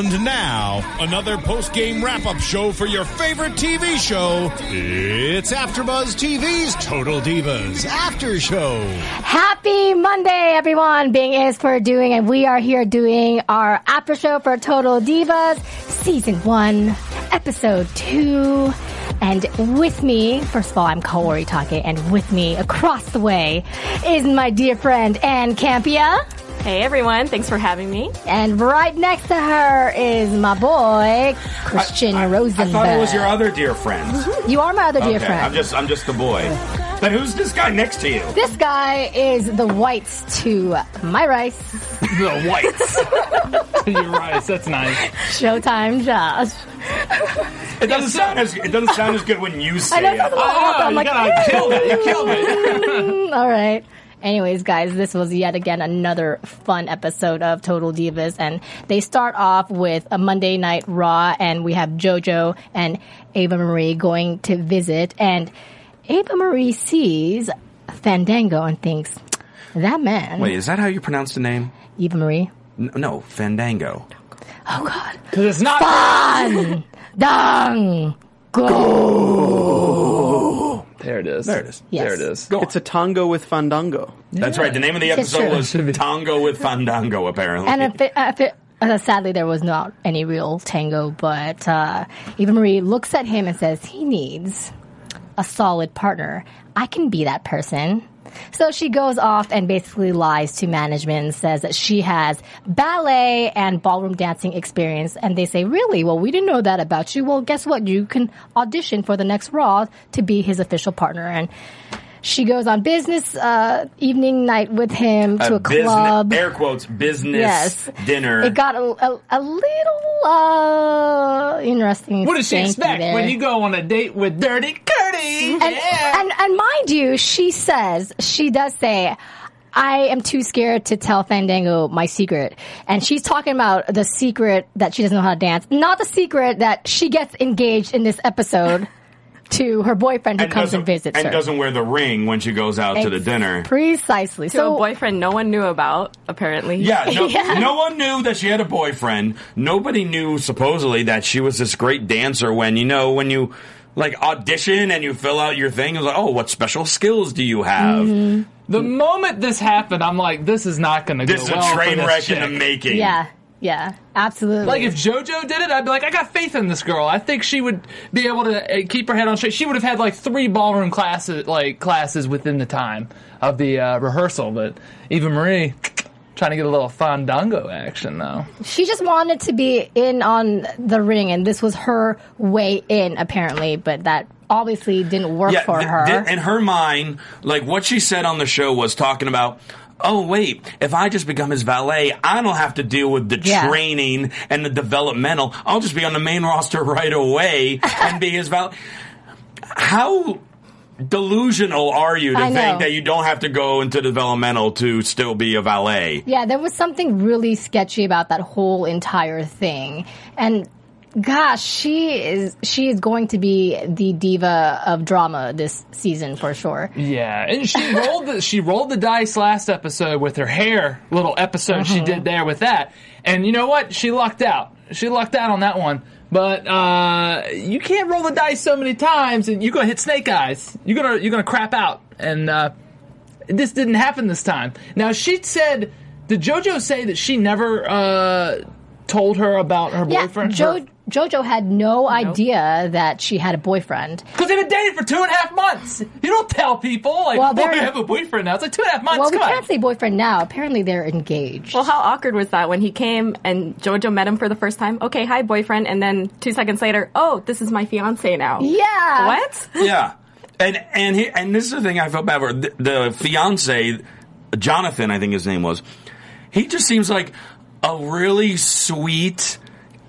And now, another post-game wrap-up show for your favorite TV show. It's AfterBuzz TV's Total Divas After Show. Happy Monday, everyone. Bing is for doing, and we are here doing our after show for Total Divas, season one, episode two. And with me, first of all, I'm Kaori Takee, and with me across the way is my dear friend Ann Campea. Hey everyone, thanks for having me. And right next to her is my boy, Christian I, I, Rosenberg. I thought it was your other dear friend. You are my other dear okay, friend. I'm just I'm just the boy. But who's this guy next to you? This guy is the whites to my rice. The whites. You're right. That's nice. Showtime Josh. It doesn't sound as it doesn't sound as good when you say I know it. that's a little Oh. Ah, I'm you like, gotta killed it. You killed it. All right. Anyways, guys, this was yet again another fun episode of Total Divas, and they start off with a Monday Night Raw, and we have JoJo and Eva Marie going to visit, and Eva Marie sees Fandango and thinks, "That man, Wait, is that how you pronounce the name? Eva Marie, N- no, Fandango. oh God, Because it's not. fun, dang, go." There it is. There it is. Yes. There it is. Go It's a tango with fandango. That's right. The name of the It's episode true. was Tango with Fandango, apparently. And if it, if it, uh, sadly, there was not any real tango, but uh, Eva Marie looks at him and says, he needs a solid partner. I can be that person. So she goes off and basically lies to management and says that she has ballet and ballroom dancing experience. And they say, really? Well, we didn't know that about you. Well, guess what? You can audition for the next Raw to be his official partner. And she goes on business uh, evening night with him to a business, club. air quotes, business Yes. dinner. It got a, a, a little uh, interesting. What does she expect there. when you go on a date with Dirty Curdy? And, yeah. and and mind you, she says she does say. I am too scared to tell Fandango my secret. And she's talking about the secret that she doesn't know how to dance. Not the secret that she gets engaged in this episode to her boyfriend who and comes and doesn't- visits and her. doesn't wear the ring when she goes out to the dinner. Precisely. To so a boyfriend no one knew about, apparently. Yeah, no, Yeah. no one knew that she had a boyfriend. Nobody knew supposedly that she was this great dancer when you know when you like audition and you fill out your thing. It's like, oh, what special skills do you have? Mm-hmm. the moment this happened, I'm like, this is not going to go This is well a train this wreck in chick. the making. yeah, yeah, absolutely. Like if JoJo did it, I'd be like, I got faith in this girl. I think she would be able to uh, keep her head on straight. She would have had like three ballroom classes, like classes within the time of the uh, rehearsal. But Eva Marie trying to get a little fandango action though. she just wanted to be in on the ring, and this was her way in, apparently. But that obviously didn't work Yeah, for th- her. th- in her mind, like what she said on the show was talking about. Oh wait! If I just become his valet, I don't have to deal with the Yeah. training and the developmental. I'll just be on the main roster right away and be his valet. How delusional are you to I know. think that you don't have to go into developmental to still be a valet? yeah, there was something really sketchy about that whole entire thing, and. Gosh, she is she is going to be the diva of drama this season for sure. Yeah, and she rolled the she rolled the dice last episode with her hair little episode she did there with that. And you know what? She lucked out. She lucked out on that one. But uh, you can't roll the dice so many times, and you're gonna hit snake eyes. You're gonna you're gonna crap out, and uh, this didn't happen this time. Now she said, did JoJo say that she never uh, told her about her Yeah, boyfriend? jo- JoJo had no idea that she had a boyfriend. Because they've been dating for two and a half months. You don't tell people like, Well, "Oh, they're- I have a boyfriend now." It's like two and a half months. Well, we can't say boyfriend now. Apparently, they're engaged. Well, how awkward was that when he came and Jojo met him for the first time? Okay, hi, boyfriend. And then two seconds later, oh, this is my fiance now. yeah. What? yeah, and and he, and this is the thing I felt bad for the, the fiance, Jonathan, I think his name was. He just seems like a really sweet,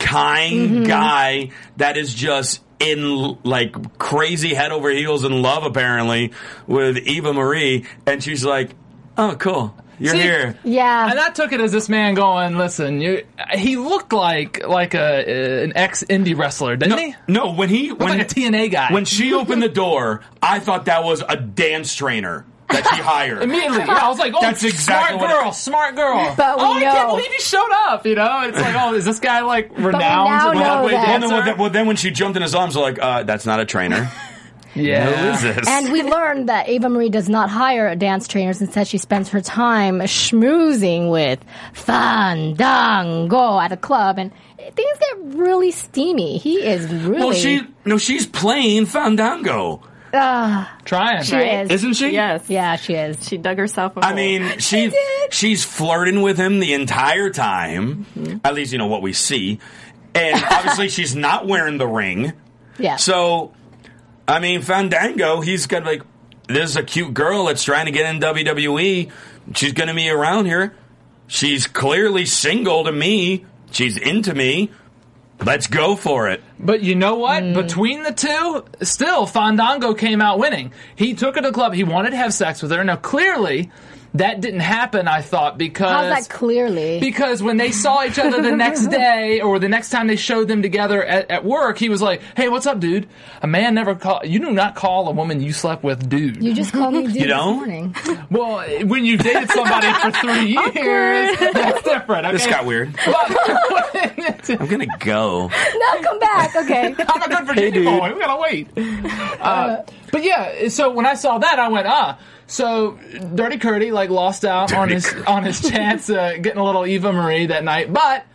kind mm-hmm. guy that is just in like crazy head over heels in love apparently with Eva Marie, and she's like, "Oh, cool, you're See, here." Yeah. And I took it as this man going, "Listen, you." He looked like like a an ex indie wrestler, didn't No, he? no, when he when like a TNA guy. when she opened the door, I thought that was a dance trainer that she hired. Immediately, yeah, I was like, "Oh, That's exactly smart what it- girl, smart girl." But we oh, I can't believe he showed up. You know, it's like, "Oh, is this guy like renowned now Broadway know Well, dancer?" then, well, then, well, then when she jumped in his arms, like, uh, that's not a trainer. yeah, Who is this? And we learned that Eva Marie does not hire dance trainers. Instead, she spends her time schmoozing with Fandango at a club, and things get really steamy. He is really. well, she no, she's playing Fandango, trying. She Right? is. isn't she? Yes. Yeah, she is. She dug herself a I hole. mean, she she's flirting with him the entire time. Mm-hmm. At least you know what we see, and obviously she's not wearing the ring. Yeah. So, I mean, Fandango, he's got like, this is a cute girl that's trying to get in WWE. She's going to be around here. She's clearly single to me. She's into me. Let's go for it. But you know what? Mm. Between the two, still Fandango came out winning. He took her to the club. He wanted to have sex with her. Now, clearly, that didn't happen. I thought because How's that clearly? because when they saw each other the next day or the next time they showed them together at, at work, he was like, "Hey, what's up, dude? A man never call you do not call a woman you slept with, dude." you just called me dude You don't? this morning. well, when you dated somebody for three years, that's different. Okay? This got weird. But- I'm going to go. No, come back. Okay. I'm a good Virginia boy. We gotta wait. Uh, but yeah, so when I saw that, I went, ah. So Dirty Curdy like lost out on his Curdy. on his chance uh, getting a little Eva Marie that night, but.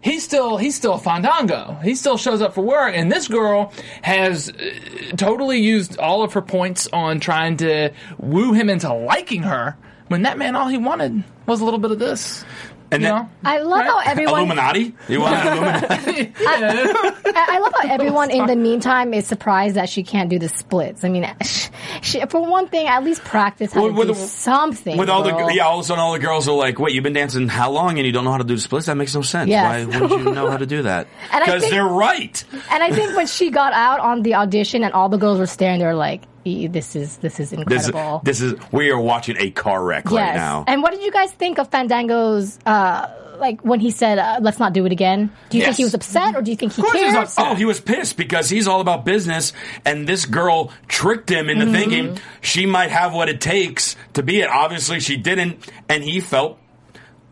He's still he's still Fandango. He still shows up for work, and this girl has uh, totally used all of her points on trying to woo him into liking her. When that man, all he wanted was a little bit of this. And then. I love how everyone. Illuminati? You want an Illuminati? I, I love how everyone in the meantime is surprised that she can't do the splits. I mean, she, she, for one thing, at least practice how With- to with do the- something. With all girl. the yeah, all of a sudden all the girls are like, "Wait, you've been dancing how long and you don't know how to do the splits? That makes no sense. Yes. Why wouldn't you know how to do that? And I Because think- they're right. And I think when she got out on the audition and all the girls were staring, they were like, "E- "This is this is This, incredible." this is we are watching a car wreck right now. And what did you guys think of Fandango's? Uh, like when he said, uh, "Let's not do it again." Do you think he was upset, or do you think he course he cared? was. Oh, he was pissed because he's all about business, and this girl tricked him into Mm-hmm. thinking she might have what it takes to be it. Obviously, she didn't, and he felt.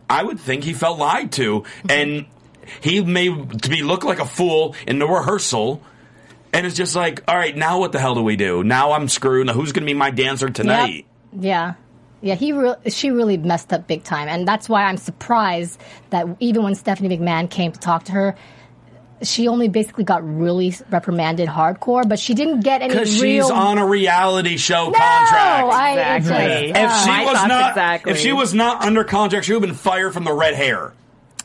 I would think he felt lied to, Mm-hmm. and he made to be look like a fool in the rehearsal. And it's just like, all right, now what the hell do we do? Now I'm screwed. Now who's going to be my dancer tonight? Yep. Yeah. Yeah, he re- she really messed up big time, and that's why I'm surprised that even when Stephanie McMahon came to talk to her, she only basically got really reprimanded hardcore, but she didn't get any Because real. she's on a reality show contract. no, contract. I Exactly. if she My was not, exactly. if she was not under contract, she would have been fired from the red hair.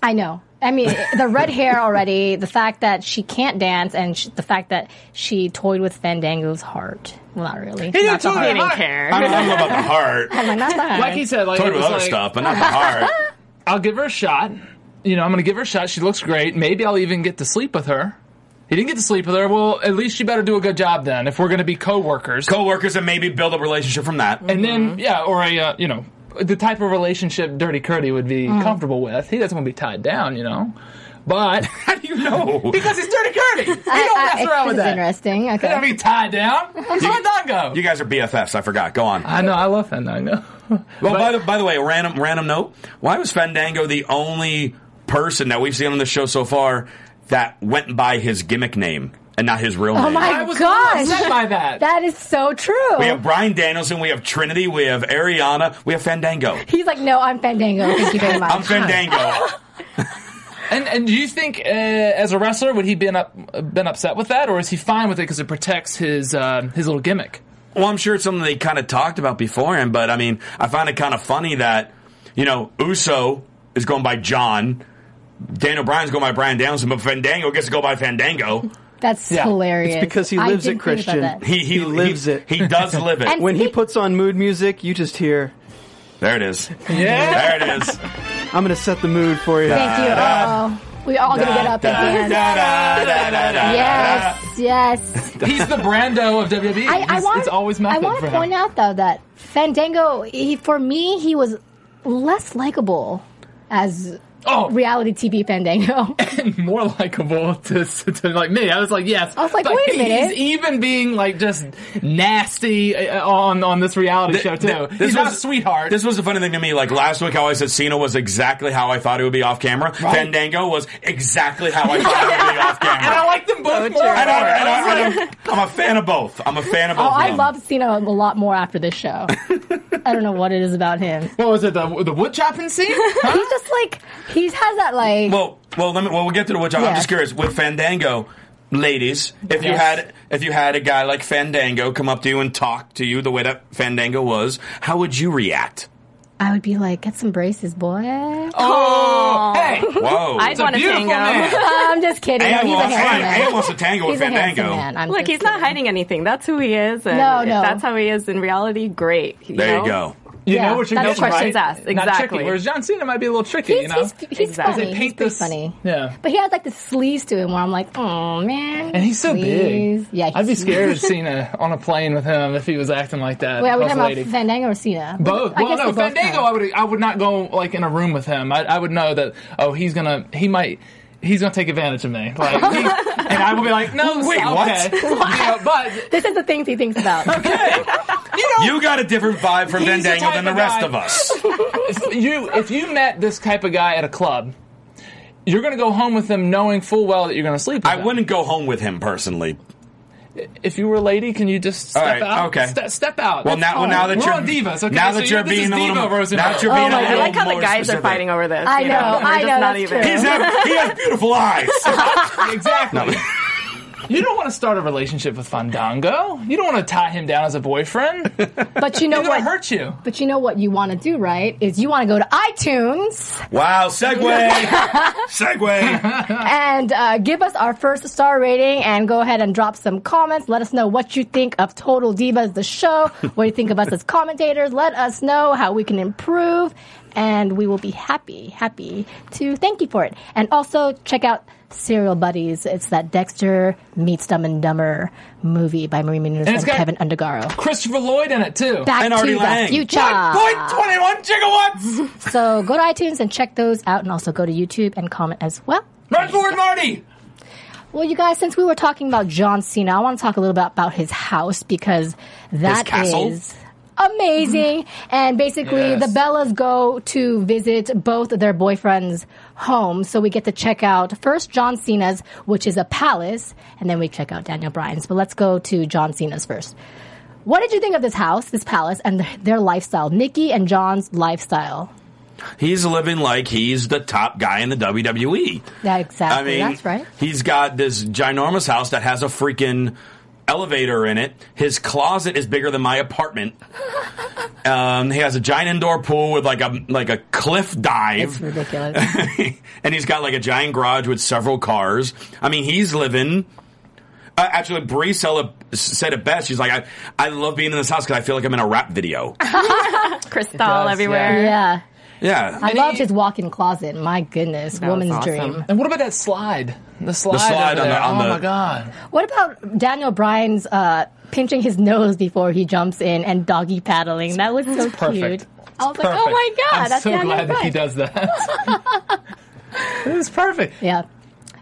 I know. I mean, the red hair already, the fact that she can't dance, and sh- the fact that she toyed with Fandango's heart. Well, not really. didn't Not toy. He with didn't care. I don't, I know about the heart. I'm like, not the heart. Like he said, like, toyed with other like, stuff, but not the heart. I'll give her a shot. You know, I'm going to give her a shot. She looks great. Maybe I'll even get to sleep with her. He didn't get to sleep with her. Well, at least you better do a good job then. If we're going to be coworkers, Co-workers and maybe build a relationship from that. and then yeah, or a uh, you know the type of relationship Dirty Curdy would be Mm. comfortable with. He doesn't want to be tied down, you know. But How do you know? because he's Dirty Curdy, he don't I- mess I- around with this is that. interesting. He don't be tied down. I'm Fandango. you guys are BFFs. I forgot. Go on. I know. I love Fandango. Well, by the by the way, random random note. Why was Fandango the only person that we've seen on the show so far that went by his gimmick name and not his real name. Oh my I was a gosh. upset by that. That is so true. We have Bryan Danielson, we have Trinity, we have Ariana, we have Fandango. He's like, no, I'm Fandango. Thank you very much. I'm Fandango. And and do you think, uh, as a wrestler, would he been up been upset with that, or is he fine with it because it protects his uh, his little gimmick? Well, I'm sure it's something they kind of talked about beforehand, but I mean, I find it kind of funny that, you know, Uso is going by John, Daniel Bryan's going by Bryan Danielson, but Fandango gets to go by Fandango. That's Yeah. hilarious. It's because he I lives didn't it, think about Christian. that. He, he, He lives he- it. He does live it. And- When he Speak- puts on mood music, you just hear, there it is. Yeah. There it is. I'm going to set the mood for you. Thank you. Oh, we all gonna get up and dance. Yes, yes. He's the Brando of WWE. I, I He's- want. it's always I method want for to him. point out though that Fandango, he, for me, he was less likable as Oh. reality TV Fandango. more likable to, to like me. I was like, yes. I was like, But wait a minute. he's even being like just nasty uh, on on this reality show too. Th- he's not a sweetheart. This was the funny thing to me. Like last week, how I said Cena was exactly how I thought it would be off camera. Fandango was exactly how I thought it would be off camera. and I camera. like them both more. And I, and I, and I'm, I'm a fan of both. I'm a fan of both. oh, I love Cena a lot more after this show. I don't know what it is about him. What was it? The the wood chopping scene? Huh? He's just like he has that like. Well, well, let me. Well, we'll get to the which. I'm just curious with Fandango, ladies. If you Yes. had, if you had a guy like Fandango come up to you and talk to you the way that Fandango was, how would you react? I would be like, get some braces, boy. Oh, hey. Whoa! I'd It's a want to beautiful tango. I'm just kidding. Ann he's a wants, handsome Ann, man. Ann wants to tango He's with a handsome Fandango. man. Look, just he's not hiding anything. That's who he is. And No, if no. that's how he is in reality, great. You There know? you go. You Yeah, know what you're that's getting what right. questions asked. Not Exactly. tricky. Whereas John Cena might be a little tricky. He's, you know. he's, he's Exactly. funny. He's this- funny. Yeah. But he has like the sleeves to him where I'm like, oh man. And he's so big. Yeah, I'd be scared of Cena on a plane with him if he was acting like that. Wait, are we talking about Fandango or Cena? Both. I well, no, both Fandango. I would. I would not go like in a room with him. I, I would know that. Oh, he's gonna. He might. He's gonna take advantage of me. Like, he, and I will be like, no, Wait, okay. what? You know, but This is the things he thinks about. you know, You got a different vibe from He's the than the of rest guy- of us. if you if you met this type of guy at a club, you're gonna go home with him knowing full well that you're gonna sleep. with I him. wouldn't go home with him personally. If you were a lady, can you just step All right, out? okay. Ste- step out. Well, That's now, well, now that We're you're on divas. Okay, now so that you're, you're this being is a little, diva more- Rosenberg. now that you're Oh being my a God. I like how the more guys are fighting over this. I you know, I just know, not that's even. true. He's have, he has beautiful eyes. exactly. You don't want to start a relationship with Fandango. You don't want to tie him down as a boyfriend. But you know gonna what? hurt you. But you know what you want to do, right? Is you want to go to iTunes wow, segue, segue. and uh, give us our first star rating and go ahead and drop some comments. Let us know what you think of Total Divas, the show. what you think of us as commentators. Let us know how we can improve. And we will be happy, happy to thank you for it. And also check out Serial Buddies. It's that Dexter meets Dumb and Dumber movie by Maria Menounos and, got- Kevin Undergaro. Christopher Lloyd in it too. Back And to Artie the Lange. future. 1.21 gigawatts. So go to iTunes and check those out, and also go to YouTube and comment as well. Run forward, Marty. Well, you guys, since we were talking about John Cena, I want to talk a little bit about his house because that is amazing. And basically, Yes. the Bellas go to visit both of their boyfriends' homes. So we get to check out first John Cena's, which is a palace, and then we check out Daniel Bryan's. But let's go to John Cena's first. What did you think of this house, this palace, and their lifestyle? Nikki and John's lifestyle. He's living like he's the top guy in the WWE. Yeah, exactly. I mean, That's right. He's got this ginormous house that has a freaking elevator in it. His closet is bigger than my apartment. Um, he has a giant indoor pool with like a like a cliff dive. It's ridiculous. and he's got like a giant garage with several cars. I mean, he's living. Uh, actually, Brie Bella said it best. She's like, I, I love being in this house because I feel like I'm in a rap video. Crystal does, everywhere. yeah. yeah. I And loved he- his walk-in closet. My goodness, woman's awesome. dream. And what about that slide? The slide, slide on the- there. on oh the- my god! What about Daniel Bryan's uh, pinching his nose before he jumps in and doggy paddling? That was so Perfect. cute. I was Perfect. like, oh my god, I'm that's so Daniel glad that he does that. it was perfect. Yeah.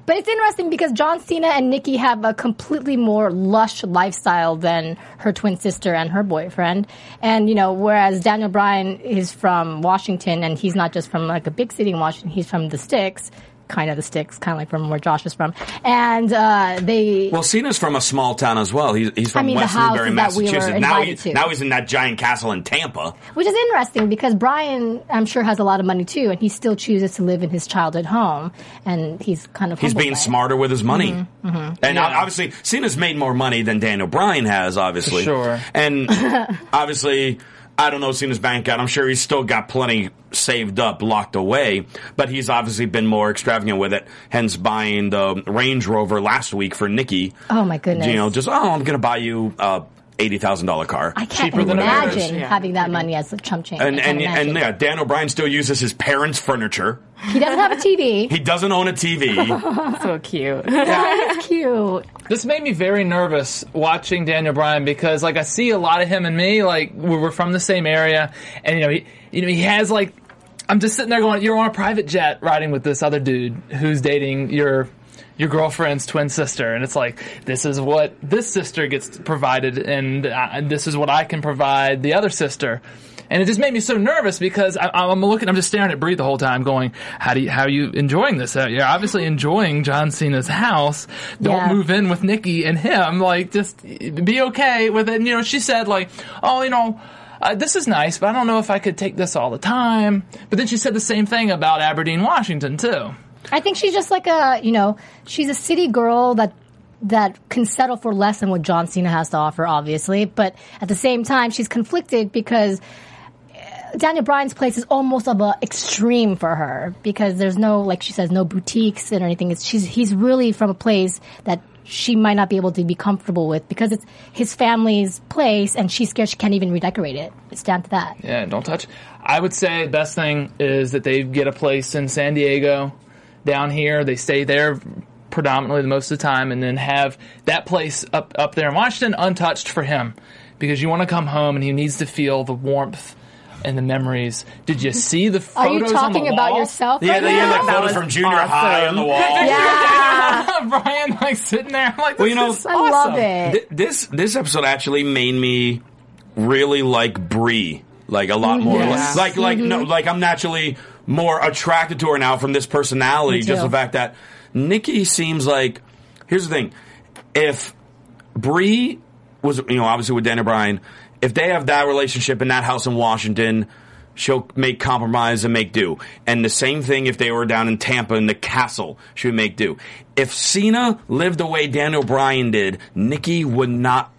But it's interesting because John Cena and Nikki have a completely more lush lifestyle than her twin sister and her boyfriend. And, you know, whereas Daniel Bryan is from Washington and he's not just from like a big city in Washington, he's from the sticks. Kind of the sticks, kind of like from where Josh is from. And uh, they Well, Cena's from a small town as well. He's, he's from I mean, the West house Newbury, that we were now, he, invited to. now he's in that giant castle in Tampa. Which is interesting because Brian, I'm sure, has a lot of money too, and he still chooses to live in his childhood home, and he's kind of He's being by it. smarter with his money. mhm. And Yeah. obviously, Cena's made more money than Daniel Bryan has, obviously. Sure. And obviously, I don't know Cena's bank account. I'm sure he's still got plenty saved up, locked away, but he's obviously been more extravagant with it, hence buying the Range Rover last week for Nikki. Oh my goodness! You know, just, oh, I'm going to buy you a $80,000 car. I can't Cheaper than a imagine. Yeah. having that money as a chump change. and I can't and, and yeah, Daniel Bryan still uses his parents' furniture. he doesn't have a TV. He doesn't own a TV. So cute. That's cute. This made me very nervous watching Daniel Bryan because, like, I see a lot of him and me. Like, we- we're from the same area, and you know, he, you know, he has like, I'm just sitting there going, "You're on a private jet riding with this other dude who's dating your." Your girlfriend's twin sister, and it's like this is what this sister gets provided, and uh, this is what I can provide the other sister, and it just made me so nervous because I, I'm looking, I'm just staring at Brie the whole time, going, "How do you, how are you enjoying this? Uh, You're obviously enjoying John Cena's house. Don't Yeah. move in with Nikki and him. Like, just be okay with it." And you know, she said like, "Oh, you know." Uh, this is nice, but I don't know if I could take this all the time. But then she said the same thing about Aberdeen, Washington, too. I think she's just like a, you know, she's a city girl that that can settle for less than what John Cena has to offer, obviously. But at the same time, she's conflicted because uh, Daniel Bryan's place is almost of a extreme for her because there's no, like she says, no boutiques and anything. It's, she's he's really from a place that she might not be able to be comfortable with because it's his family's place and she's scared she can't even redecorate it. It's down to that. Yeah, don't touch. I would say best thing is that they get a place in San Diego, down here. They stay there predominantly the most of the time, and then have that place up up there in Washington untouched for him, because you want to come home and he needs to feel the warmth and the memories. Did you see the Are photos you on talking the about wall? yourself? Yeah, right they had now? like That photos from junior awesome. high on the wall. Yeah. Brian like sitting there. I'm like, this Well, you know, is I love it. Th- this this episode actually made me really like Brie like a lot mm-hmm. more. Yes. Like like no mm-hmm. like I'm naturally more attracted to her now from this personality. Just the fact that Nikki seems like. Here's the thing: if Brie was you know obviously with Daniel Bryan, if they have that relationship in that house in Washington. She'll make compromise and make do. And the same thing if they were down in Tampa in the castle, she would make do. If Cena lived the way Daniel Bryan did, Nikki would not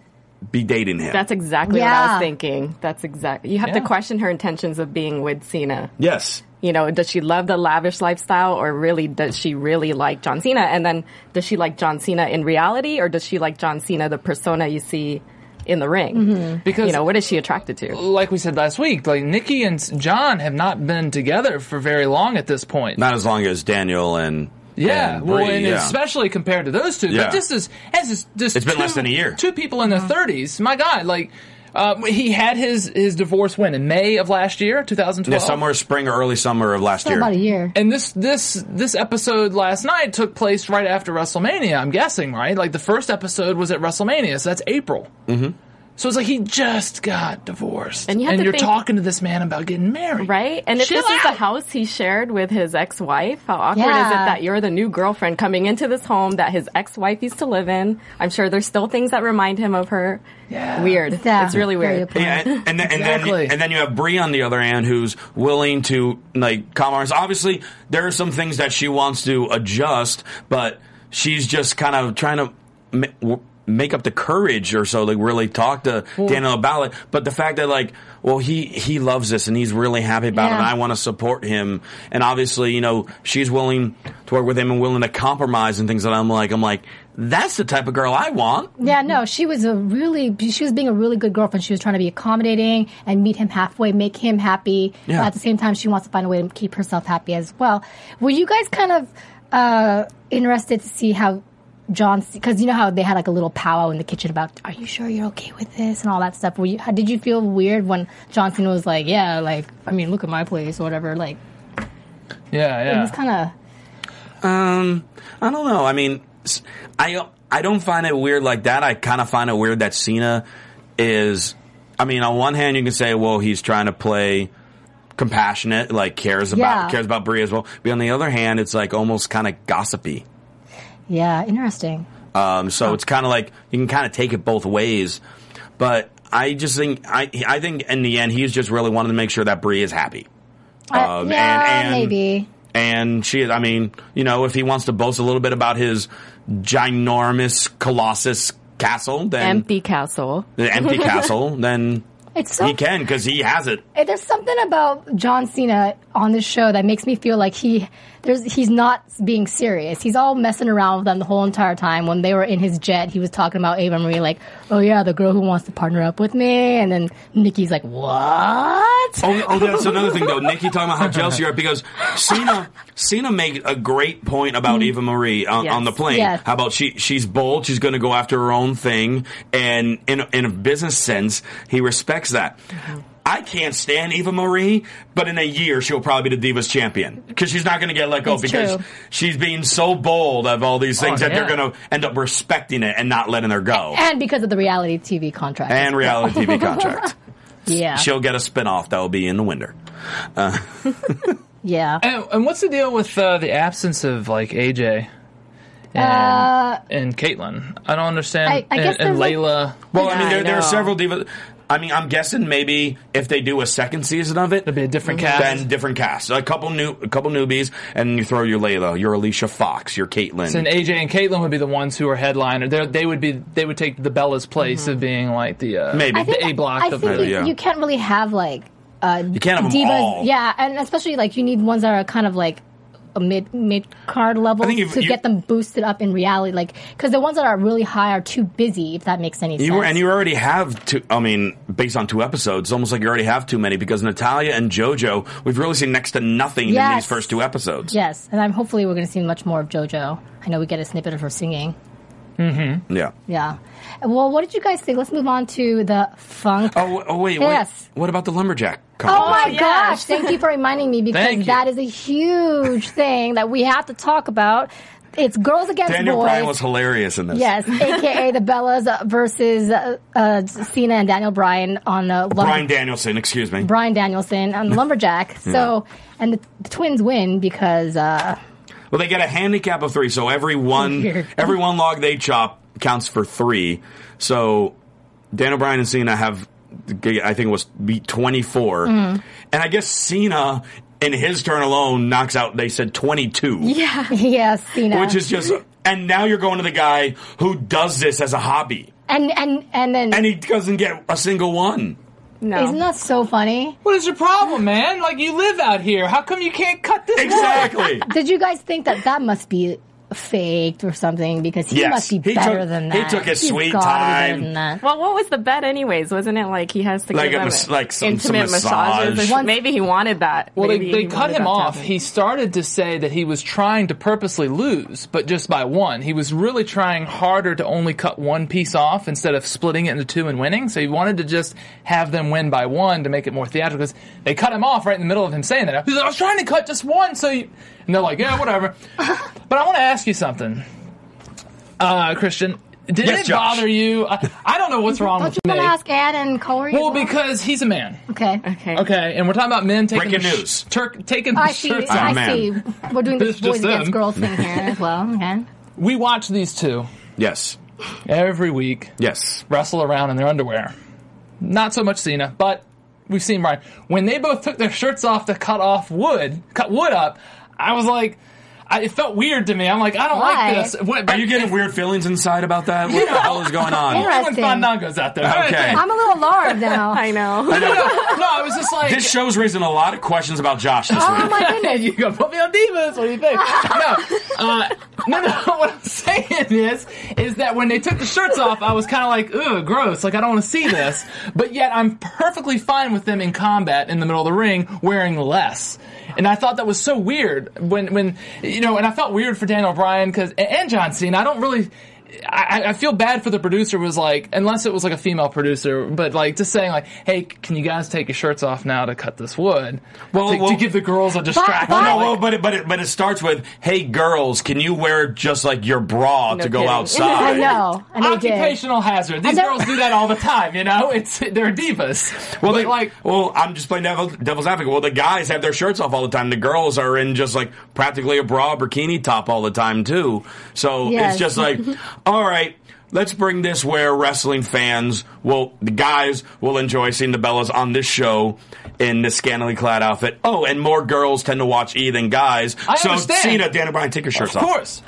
be dating him. That's exactly what I Yeah. was thinking. That's exactly. You have Yeah. to question her intentions of being with Cena. yes. You know, does she love the lavish lifestyle or really does she really like John Cena? And then does she like John Cena in reality or does she like John Cena, the persona you see in the ring? Mm-hmm. Because You know, what is she attracted to? like we said last week, like Nikki and John have not been together for very long at this point. Not as long as Daniel and Yeah, and well, and yeah. especially compared to those two. Yeah. But this is, this is just It's been two- less than a year. Two people in their mm-hmm. thirties. My God, like uh, he had his his divorce when in May of last year, two thousand yeah, twelve. somewhere spring or early summer of last It's year. about a year. And this this this episode last night took place right after WrestleMania. I'm guessing, right? Like the first episode was at WrestleMania, so that's April. Mm-hmm. So it's like he just got divorced, And you have to you're think- talking to this man about getting married, Right? And if Chill this is the house he shared with his ex-wife, how awkward is it that you're the new girlfriend coming into this home that his ex-wife used to live in? I'm sure there's still things that remind him of her. Yeah. Weird. Yeah, It's really weird. Yeah, and, and, then, and Exactly. then and then you have Brie on the other hand, who's willing to like compromise. Obviously, there are some things that she wants to adjust, but she's just kind of trying to ma- w- make up the courage or so, like really talk to Daniel about it. But the fact that like, well, he he loves this and he's really happy about it, and I want to support him. And obviously, you know, she's willing to work with him and willing to compromise and things that I'm like, I'm like, that's the type of girl I want. Yeah, no, she was a really, she was being a really good girlfriend. She was trying to be accommodating and meet him halfway, make him happy. Yeah. At the same time, she wants to find a way to keep herself happy as well. Were you guys kind of uh, interested to see how John, because you know how they had like a little powwow in the kitchen about, are you sure you're okay with this and all that stuff? Were you, how, did you feel weird when John Cena was like, yeah, like, I mean, look at my place or whatever? Like, Yeah, yeah. it was kind of, Um, I don't know. I mean, I I don't find it weird like that. I kind of find it weird that Cena is. I mean, on one hand, you can say, well, he's trying to play compassionate, like cares about Yeah. cares about Brie as well. But on the other hand, it's like almost kind of gossipy. Yeah, interesting. Um, so it's kind of like you can kind of take it both ways. But I just think I I think in the end he's just really wanted to make sure that Brie is happy. Uh, Um, yeah, and- and- maybe. And she is. I mean, you know, if he wants to boast a little bit about his ginormous colossus castle, then Empty castle. the empty castle, then It's so he can because he has it. Eh, There's something about John Cena on this show that makes me feel like he there's he's not being serious. He's all messing around with them the whole entire time. When they were in his jet, he was talking about Eva Marie like, "Oh yeah, the girl who wants to partner up with me," and then Nikki's like, "What?" Oh, oh, that's another thing though. Nikki talking about how jealous you are because Cena Cena made a great point about Eva Marie on, Yes. on the plane. Yes. How about she she's bold, she's going to go after her own thing, and in in a business sense, he respects that. I can't stand Eva Marie, but in a year she'll probably be the Divas champion because she's not going to get let go It's because true. she's being so bold of all these things Oh, that they're going to end up respecting it and not letting her go. And because of the reality TV contract. And reality TV contract. yeah, She'll get a spinoff that will be in the winter. yeah. And, and what's the deal with uh, the absence of like AJ and, Uh, and Kaitlyn? I don't understand. I- I and, guess and there's, like- Layla. Well, I mean, there, I there are several divas. I mean, I'm guessing maybe if they do a second season of it, It'll be a different cast. then different cast, a couple new, a couple newbies, and you throw your Layla, your Alicia Fox, your Kaitlyn. and AJ and Kaitlyn would be the ones who are headliner. They're, they would be. They would take the Bella's place of being like the uh, Maybe. I think, the A block I of think the. you, yeah. you can't really have like uh, you can't have them divas. all. Yeah, and especially like you need ones that are kind of like a mid mid card level if to get them boosted up in reality. Like because the ones that are really high are too busy. If that makes any sense. You were, and you already have two. I mean, based on two episodes, it's almost like you already have too many because Natalya and JoJo, we've really seen next to nothing in these first two episodes. yes, and I'm hopefully we're going to see much more of JoJo. I know we get a snippet of her singing. Mm-hmm. Yeah. Yeah. Well, what did you guys think? Let's move on to the funk. Oh, oh wait, Yes. wait. What about the lumberjack? Oh my yes. gosh! Thank you for reminding me because that is a huge thing that we have to talk about. It's girls against Daniel boys. Daniel Bryan was hilarious in this. Yes, aka the Bellas uh, versus uh, uh, Cena and Daniel Bryan on uh, lumber- Bryan Danielson, excuse me. Bryan Danielson on the Lumberjack. So, and the, the twins win because uh, Well, they get a handicap of three, so every one every one log they chop counts for three. So Daniel Bryan and Cena have, I think it was beat twenty Mm-hmm. and I guess Cena in his turn alone knocks out. They said twenty two, yeah, yeah, Cena, which is just. And now you're going to the guy who does this as a hobby, and and and then and he doesn't get a single one. No. isn't that so funny? What is your problem, man? Like you live out here. How come you can't cut this? Exactly. Did you guys think that that must be faked or something? Because he Yes. must be He better took- than that. he took his He's sweet gotta be better time. Well, what was the bet, anyways? Wasn't it like he has to Like give a them mas- like some- some intimate massage. massages? Or Once- maybe he wanted that. Well, Maybe they, they cut him off. He started to say that he was trying to purposely lose, but just by one. He was really trying harder to only cut one piece off instead of splitting it into two and winning. So he wanted to just have them win by one to make it more theatrical. Because they cut him off right in the middle of him saying that. He's like, I was trying to cut just one, so you... And they're like, yeah, whatever. but I want to ask you something, uh, Christian. Did Yes, it Josh. bother you? I, I don't know what's wrong Don't with you me. want to ask Ed and Corey? as well, because he's a man. okay. Okay. Okay, and we're talking about men taking Breaking the sh- news. Turk, taking the I see. shirts I man. see. We're doing this boys against girls thing here as well. Okay. We watch these two Yes. every week Yes. wrestle around in their underwear. Not so much Cena, but we've seen Brian. When they both took their shirts off to cut off wood, cut wood up, I was like, I, it felt weird to me. I'm like, I don't Why? like this. What, Are you getting weird feelings inside about that? What the hell is going on? Only when Interesting. Fandango's out there. Okay. I'm a little alarmed now. I know. no, no, I was just like, This show's raising a lot of questions about Josh this oh week. my goodness. you gonna put me on divas? What do you think? no, uh, no, no. What I'm saying is, is that when they took the shirts off, I was kind of like, ugh, gross. Like I don't want to see this. But yet I'm perfectly fine with them in combat in the middle of the ring wearing less. And I thought that was so weird when, when you know, and I felt weird for Daniel Bryan because and John Cena. I don't really. I, I feel bad for the producer was like, unless it was like a female producer, but like just saying like, hey, can you guys take your shirts off now to cut this wood? Well, to, well- to give the girls a distraction. But- No, Like- well, but it, but it, but it starts with, "Hey, girls, can you wear just like your bra No to go kidding. outside?" I know. And they did. Occupational hazard. These girls do that all the time. You know, it's they're divas. Well, But, they, like well, I'm just playing devil, devil's advocate. Well, the guys have their shirts off all the time. The girls are in just like practically a bra bikini top all the time too. So Yes. it's just like, all right, let's bring this where wrestling fans will, the guys will enjoy seeing the Bellas on this show in this scantily clad outfit. Oh, and more girls tend to watch E than guys. I so understand. Cena, Dan, and Bryan, take your shirts Of off. course.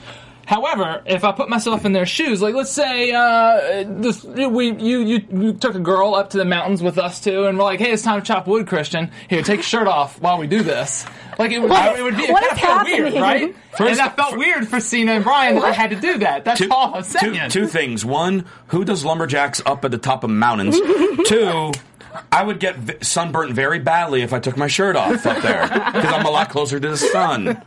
However, if I put myself in their shoes, like let's say uh, this, we you, you you took a girl up to the mountains with us two, and we're like, hey, it's time to chop wood, Christian. Here, take your shirt off while we do this. Like it would, What- it would be it what kind of is felt weird, right? First- and that felt weird for Cena and Brian that I had to do that. That's Two, all I'm two- two things. One, who does lumberjacks up at the top of mountains? two, I would get v- sunburnt very badly if I took my shirt off up there because I'm a lot closer to the sun.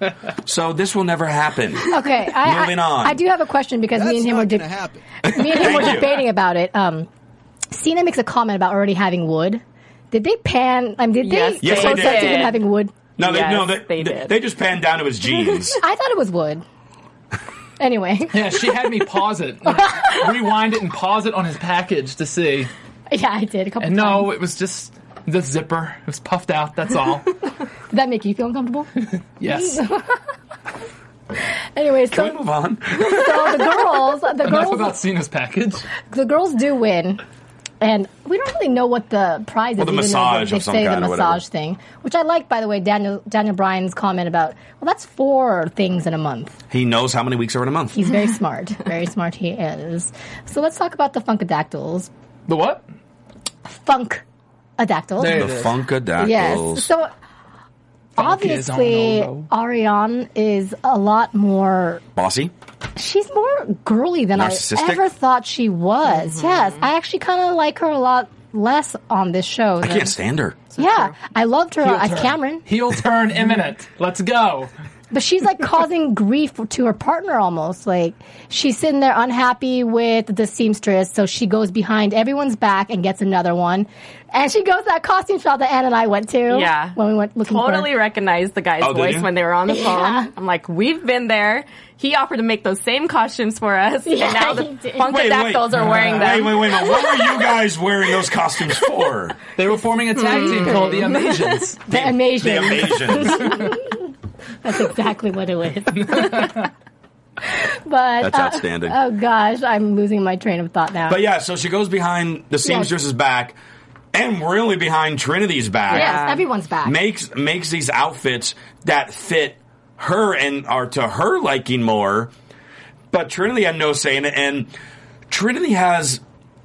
So this will never happen. Okay, I, Moving I, on. I do have a question because me and him were de- me and him were Thank you. debating about it. Um, Cena makes a comment about already having wood. Did they pan? Um, did Yes, they Yes, they close up to did. him having wood? No, they, Yes, no, they, they they, did. they just panned down to his jeans. I thought it was wood. Anyway, Yeah, she had me pause it, rewind it, and pause it on his package to see. yeah, I did a couple And times. no, it was just the zipper. It was puffed out. That's all. Did that make you feel uncomfortable? Yes. Anyways, Can we so, move on? so the girls, the Enough girls, about Cena's package. the girls do win. And we don't really know what the prize Well, is. the even though massage they of some say kind the or whatever. massage thing, which I like, by the way. Daniel Daniel Bryan's comment about well, that's four things in a month. He knows how many weeks are in a month. He's very smart, very smart. He is. So let's talk about the Funkadactyls. The what? Funkadactyls. There The it is. Funkadactyls. Yes. So obviously, Ariane is a lot more. Bossy? She's more girly than I ever thought she was. Mm-hmm. Yes, I actually kind of like her a lot less on this show. I than- can't stand her. yeah, I loved her Heel as turn. Cameron, Heel turn imminent. Let's go. But she's like causing grief to her partner almost. Like she's sitting there unhappy with the seamstress, so she goes behind everyone's back and gets another one. And she goes to that costume shop that Ann and I went to. Yeah. when we went looking Totally for. recognized the guy's Oh, voice when they were on the phone. Yeah. I'm like, we've been there. He offered to make those same costumes for us, Yeah, and now the he did. Funkadactyls are wearing them. Wait, wait, wait. a. What were you guys wearing those costumes for? They were forming a tag team called the Amazians. The Amazians. The Amazians. That's exactly what it was. but That's uh, outstanding. oh gosh, I'm losing my train of thought now. But yeah, so she goes behind the seamstress's back, and really behind Trinity's back. yes, everyone's back. Makes makes these outfits that fit her and are to her liking more. But Trinity had no say in it, and Trinity has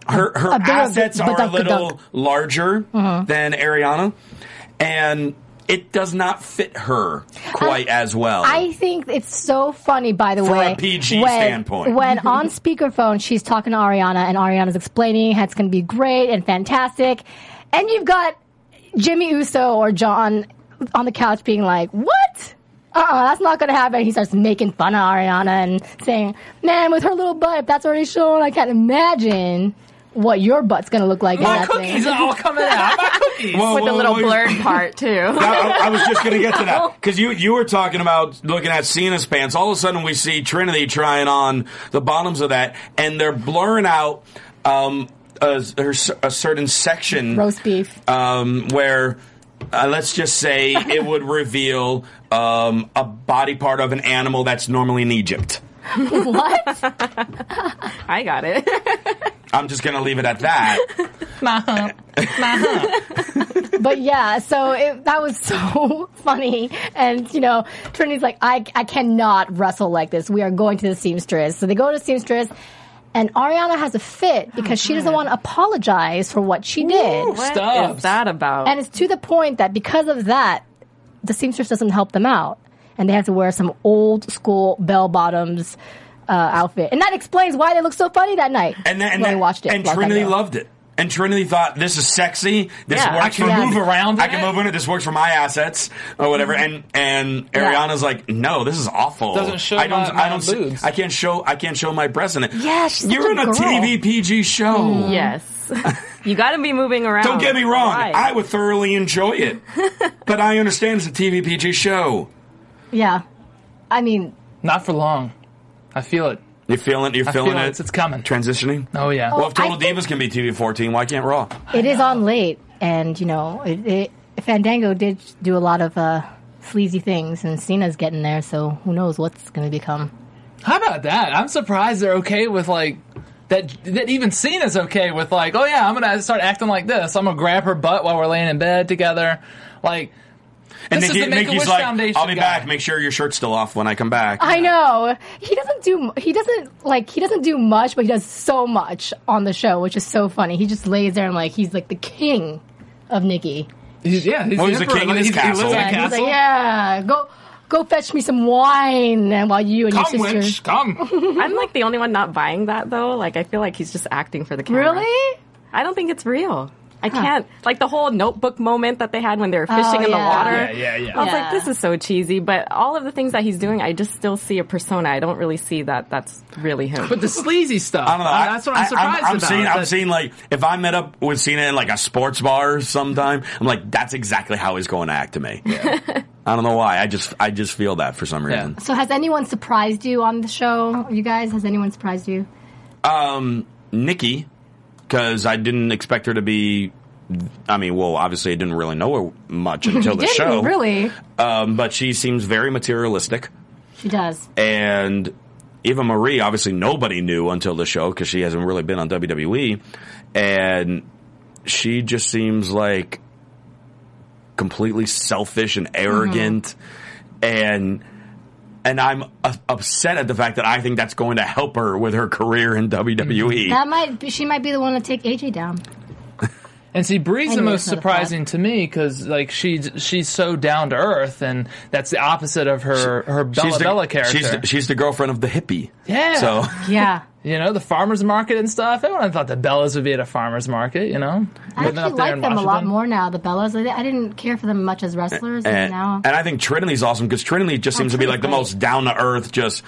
her her a bit of assets are a badunk-a-dunk. little larger than Ariana, and it does not fit her quite as well. I think it's so funny, by the way. From a. PG when, standpoint. When on speakerphone, she's talking to Ariana, and Ariana's explaining how it's going to be great and fantastic. And you've got Jimmy Uso or John on the couch being like, What? Uh uh that's not going to happen. He starts making fun of Ariana and saying, Man, with her little butt, if that's already shown, I can't imagine what your butt's going to look like. in My that cookies thing." are all coming out. My cookies. Whoa, with whoa, the little whoa, blurred part too. I, I was just going to get to that because you you were talking about looking at Cena's pants. All of a sudden, we see Trinity trying on the bottoms of that, and they're blurring out um, a, a certain section Roast beef. um, where. Uh, let's just say it would reveal um, a body part of an animal that's normally in Egypt. what? I got it. I'm just going to leave it at that. My hump. My hump. but yeah, so it, that was so funny. And, you know, Trinity's like, I, I cannot wrestle like this. We are going to the seamstress. So they go to the seamstress, and Ariana has a fit because she doesn't want to apologize for what she did. what Stubbs. is that about? And it's to the point that because of that, the seamstress doesn't help them out. And they have to wear some old school bell bottoms uh, outfit. And that explains why they look so funny that night. And, that, and, when that- we watched it. and a long time Trinity loved it. And Trinity thought this is sexy. This Yeah. works I can for move around I can it." move in it. This works for my assets or whatever. And and Yeah. Ariana's like, no, this is awful. Doesn't show I don't. my- my I don't. see- boobs. I can't show. I can't show my breasts in it. Yeah, she's you're such in a a girl. TV PG show. Yes. you got to be moving around. Don't get me wrong. Why? I would thoroughly enjoy it, but I understand it's a TV PG show. Yeah. I mean, Not for long. I feel it. You feeling? You're I feeling feel it. it's, it's coming. Transitioning. Oh yeah. Well, if Total I think- Divas can be TV 14, why can't Raw? it is on late, and you know, it, it, Fandango did do a lot of uh, sleazy things, and Cena's getting there, so who knows what's going to become. How about that? I'm surprised they're okay with like that. That even Cena's okay with like, oh yeah, I'm gonna start acting like this. I'm gonna grab her butt while we're laying in bed together. Like, And This is Nikki, the Make-A-Wish Nikki's like, Foundation I'll be guy. back. Make sure your shirt's still off when I come back. I know he doesn't do he doesn't like he doesn't do much, but he does so much on the show, which is so funny. He just lays there and like he's like the king of Nikki. he's, yeah, he's, Well, he's the emperor. king in Like, his he's- He lives castle. in a And he's like, yeah, go go fetch me some wine, and while you and Come, your sister. witch, come. I'm like the only one not buying that though. Like I feel like he's just acting for the camera. Really? I don't think it's real. I can't. Like the whole notebook moment that they had when they were fishing Oh, in the yeah. water. Yeah, yeah, yeah. I was Yeah. like, this is so cheesy. But all of the things that he's doing, I just still see a persona. I don't really see that that's really him. But the sleazy stuff. I don't know. I- that's what I'm I- surprised I'm, about. Seeing, I'm that- seeing like if I met up with Cena in like a sports bar sometime, I'm like, that's exactly how he's going to act to me. I don't know why. I just I just feel that for some reason. So has anyone surprised you on the show? You guys, has anyone surprised you? Um, Nikki, because I didn't expect her to be. I mean, well, obviously, I didn't really know her much until the show. really? Um, but she seems very materialistic. She does. and Eva Marie, obviously nobody knew until the show because she hasn't really been on WWE, and she just seems like completely selfish and arrogant, and and I'm uh, upset at the fact that I think that's going to help her with her career in WWE. That might be, she might be the one to take AJ down. And see, Brie's the most it's not a surprising to me because like she's she's so down to earth, and that's the opposite of her her Bella she's the, Bella character. She's the, she's the girlfriend of the hippie. Yeah. So Yeah. You know, the farmers market and stuff. Everyone thought the Bellas would be at a farmers market. You know, I Living actually like in them a lot more now. The Bellas, I didn't care for them much as wrestlers, and, and, now and I think Trinity's awesome because Trinity just seems to be like the most down to earth. Just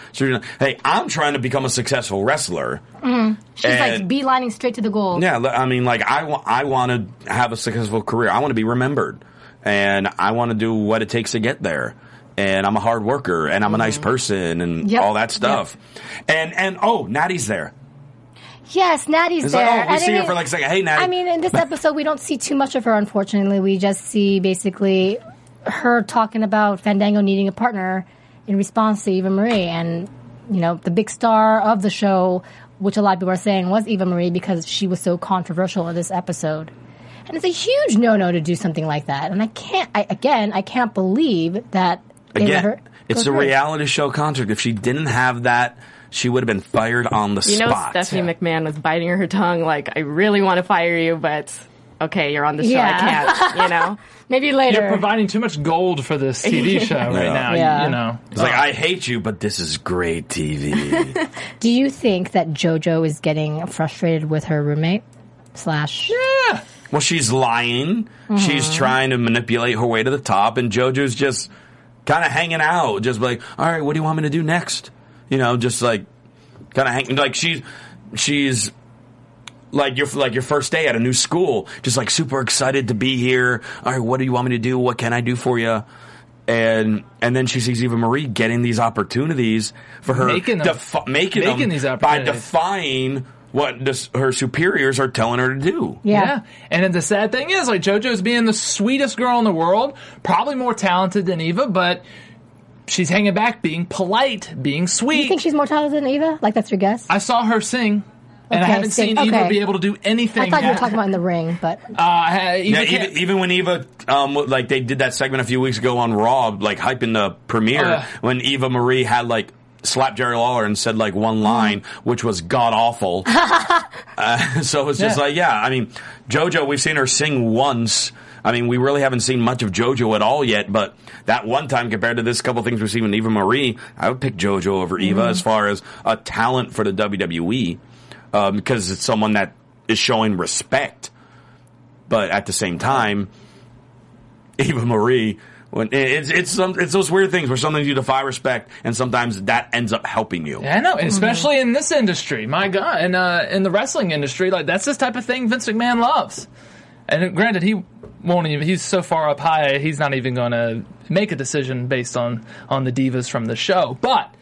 hey, I'm trying to become a successful wrestler. Mm-hmm. she's like and- beelining straight to the goal. Yeah, I mean, like I wa- I want to have a successful career. I want to be remembered, and I want to do what it takes to get there. And I'm a hard worker, and I'm a nice mm-hmm. person, and Yep. all that stuff. And and oh, Natty's there. Yes, Natty's It's there. like, oh, we And see I her mean- for like a second. Hey, Natty. I mean, in this episode, we don't see too much of her. Unfortunately, we just see basically her talking about Fandango needing a partner in response to Eva Marie, and you know, the big star of the show, which a lot of people are saying was Eva Marie because she was so controversial in this episode. And it's a huge no-no to do something like that. And I can't. I, again, I can't believe that Again, her. it's a through it. reality show contract. If she didn't have that, she would have been fired on the spot. you know, spot. Stephanie McMahon was biting her tongue. Like, I really want to fire you, but okay, you're on the show. Yeah. I can't. You know. Maybe later. You're providing too much gold for this TV show right Yeah. now. Yeah. You, you know, It's like I hate you, but this is great TV. Do you think that JoJo is getting frustrated with her roommate? Slash. Yeah. Well, she's lying. She's mm-hmm. trying to manipulate her way to the top, and JoJo's just kind of hanging out, just like, all right, what do you want me to do next? You know, just like kind of hanging, like she's she's like your like your first day at a new school, just like super excited to be here. All right, what do you want me to do? What can I do for you? And and then she sees Eva Marie getting these opportunities for her Making them. defi- making, Making them these by defying what this, her superiors are telling her to do. Yeah. Yeah. And then the sad thing is, like, JoJo's being the sweetest girl in the world, probably more talented than Eva, but she's hanging back, being polite, being sweet. You think she's more talented than Eva? Like that's your guess? I saw her sing, and I haven't sing. seen Eva Okay. be able to do anything. I thought you were talking about in the ring, but Uh, Eva Yeah, even, even when Eva, um, like they did that segment a few weeks ago on Raw, like hyping the premiere, yeah. when Eva Marie had like slapped Jerry Lawler and said like one line, which was god awful. uh, so it's just Yeah. like, yeah, I mean, JoJo, we've seen her sing once. I mean, we really haven't seen much of JoJo at all yet, but that one time compared to this couple things we've seen with Eva Marie, I would pick JoJo over Eva Mm-hmm. as far as a talent for the WWE, um, because it's someone that is showing respect but at the same time, Eva Marie. When it's it's some it's those weird things where sometimes you defy respect, and sometimes that ends up helping you. Yeah, I know, especially in this industry. My God, and uh, in the wrestling industry, like that's this type of thing Vince McMahon loves. And granted, he won't even. He's so far up high, he's not even going to make a decision based on on the divas from the show. But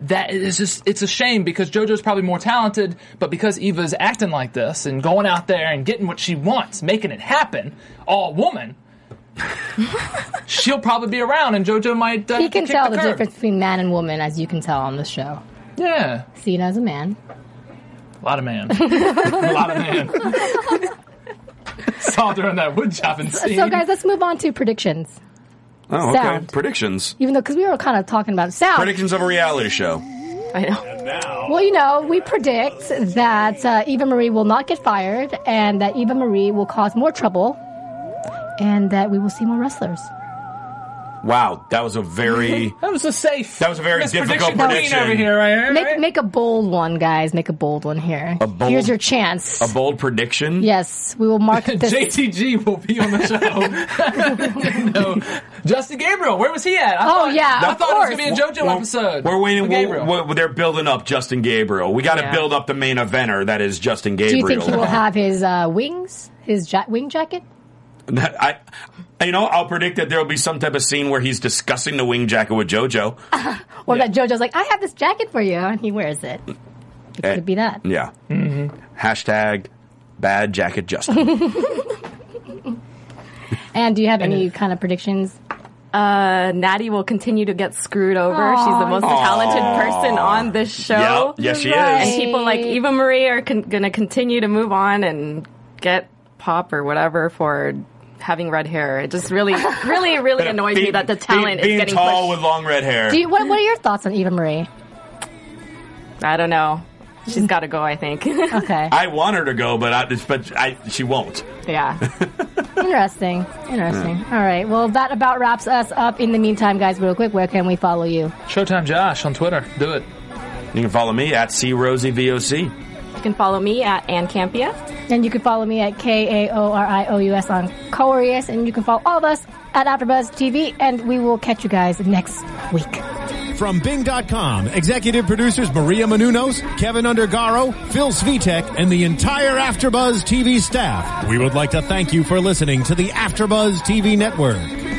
that is just it's a shame because JoJo's probably more talented, but because Eva's acting like this and going out there and getting what she wants, making it happen, all woman. she'll probably be around, and JoJo might. Uh, He can kick tell the, the difference between man and woman, as you can tell on the show. Yeah, Seen as a man. a lot of man, a lot of man. Saw during that wood chopping scene. So, guys, let's move on to predictions. Oh, okay. Predictions. Even though, because we were kind of talking about sound. Predictions of a reality show. I know. Well, you know, we predict that uh, Eva Marie will not get fired and that Eva Marie will cause more trouble and that we will see more wrestlers. Wow, that was a very That was a safe. That was a very difficult queen prediction. over here, right? here, Make, right? make a bold one, guys. Make a bold one here. A bold- Here's your chance. a bold prediction. yes, we will mark this. JTG will be on the show. no. Justin Gabriel, where was he at? I Oh, thought, yeah, I of thought it was going to be a. JoJo We're- episode. We're waiting. with We're, Gabriel. we're- they're building up Justin Gabriel. We got to Yeah. build up the main eventer that is Justin Gabriel. Do you think he will have his uh, wings, his ja- wing jacket? I, you know, I'll predict that there will be some type of scene where he's discussing the wing jacket with JoJo. Or that JoJo's like, I have this jacket for you, and he wears it. It Eh, could be that. Yeah. Hashtag bad jacket Justin. And do you have any kind of predictions? Uh, Natty will continue to get screwed over. She's the most talented person on this show. yep. Yes, she Right. is. And people like Eva Marie are con- going to continue to move on and get pop or whatever for having red hair. It just really, really, really annoys me that the talent being, being is getting tall pushed. with long red hair. Do you, what, what are your thoughts on Eva Marie? I don't know. She's got to go. I think. Okay. I want her to go, but I, but I, she won't. yeah. Interesting. Interesting. All right. Well, that about wraps us up. In the meantime, guys, real quick, where can we follow you? Showtime Josh on Twitter. Do it. You can follow me at C Rosie VOC. You can follow me at Ann Campea. And you can follow me at K A O R I O U S on Corius. And you can follow all of us at AfterBuzz TV. And we will catch you guys next week. From Bing.com, executive producers Maria Menounos, Kevin Undergaro, Phil Svitek, and the entire Afterbuzz TV staff. We would like to thank you for listening to the Afterbuzz TV network.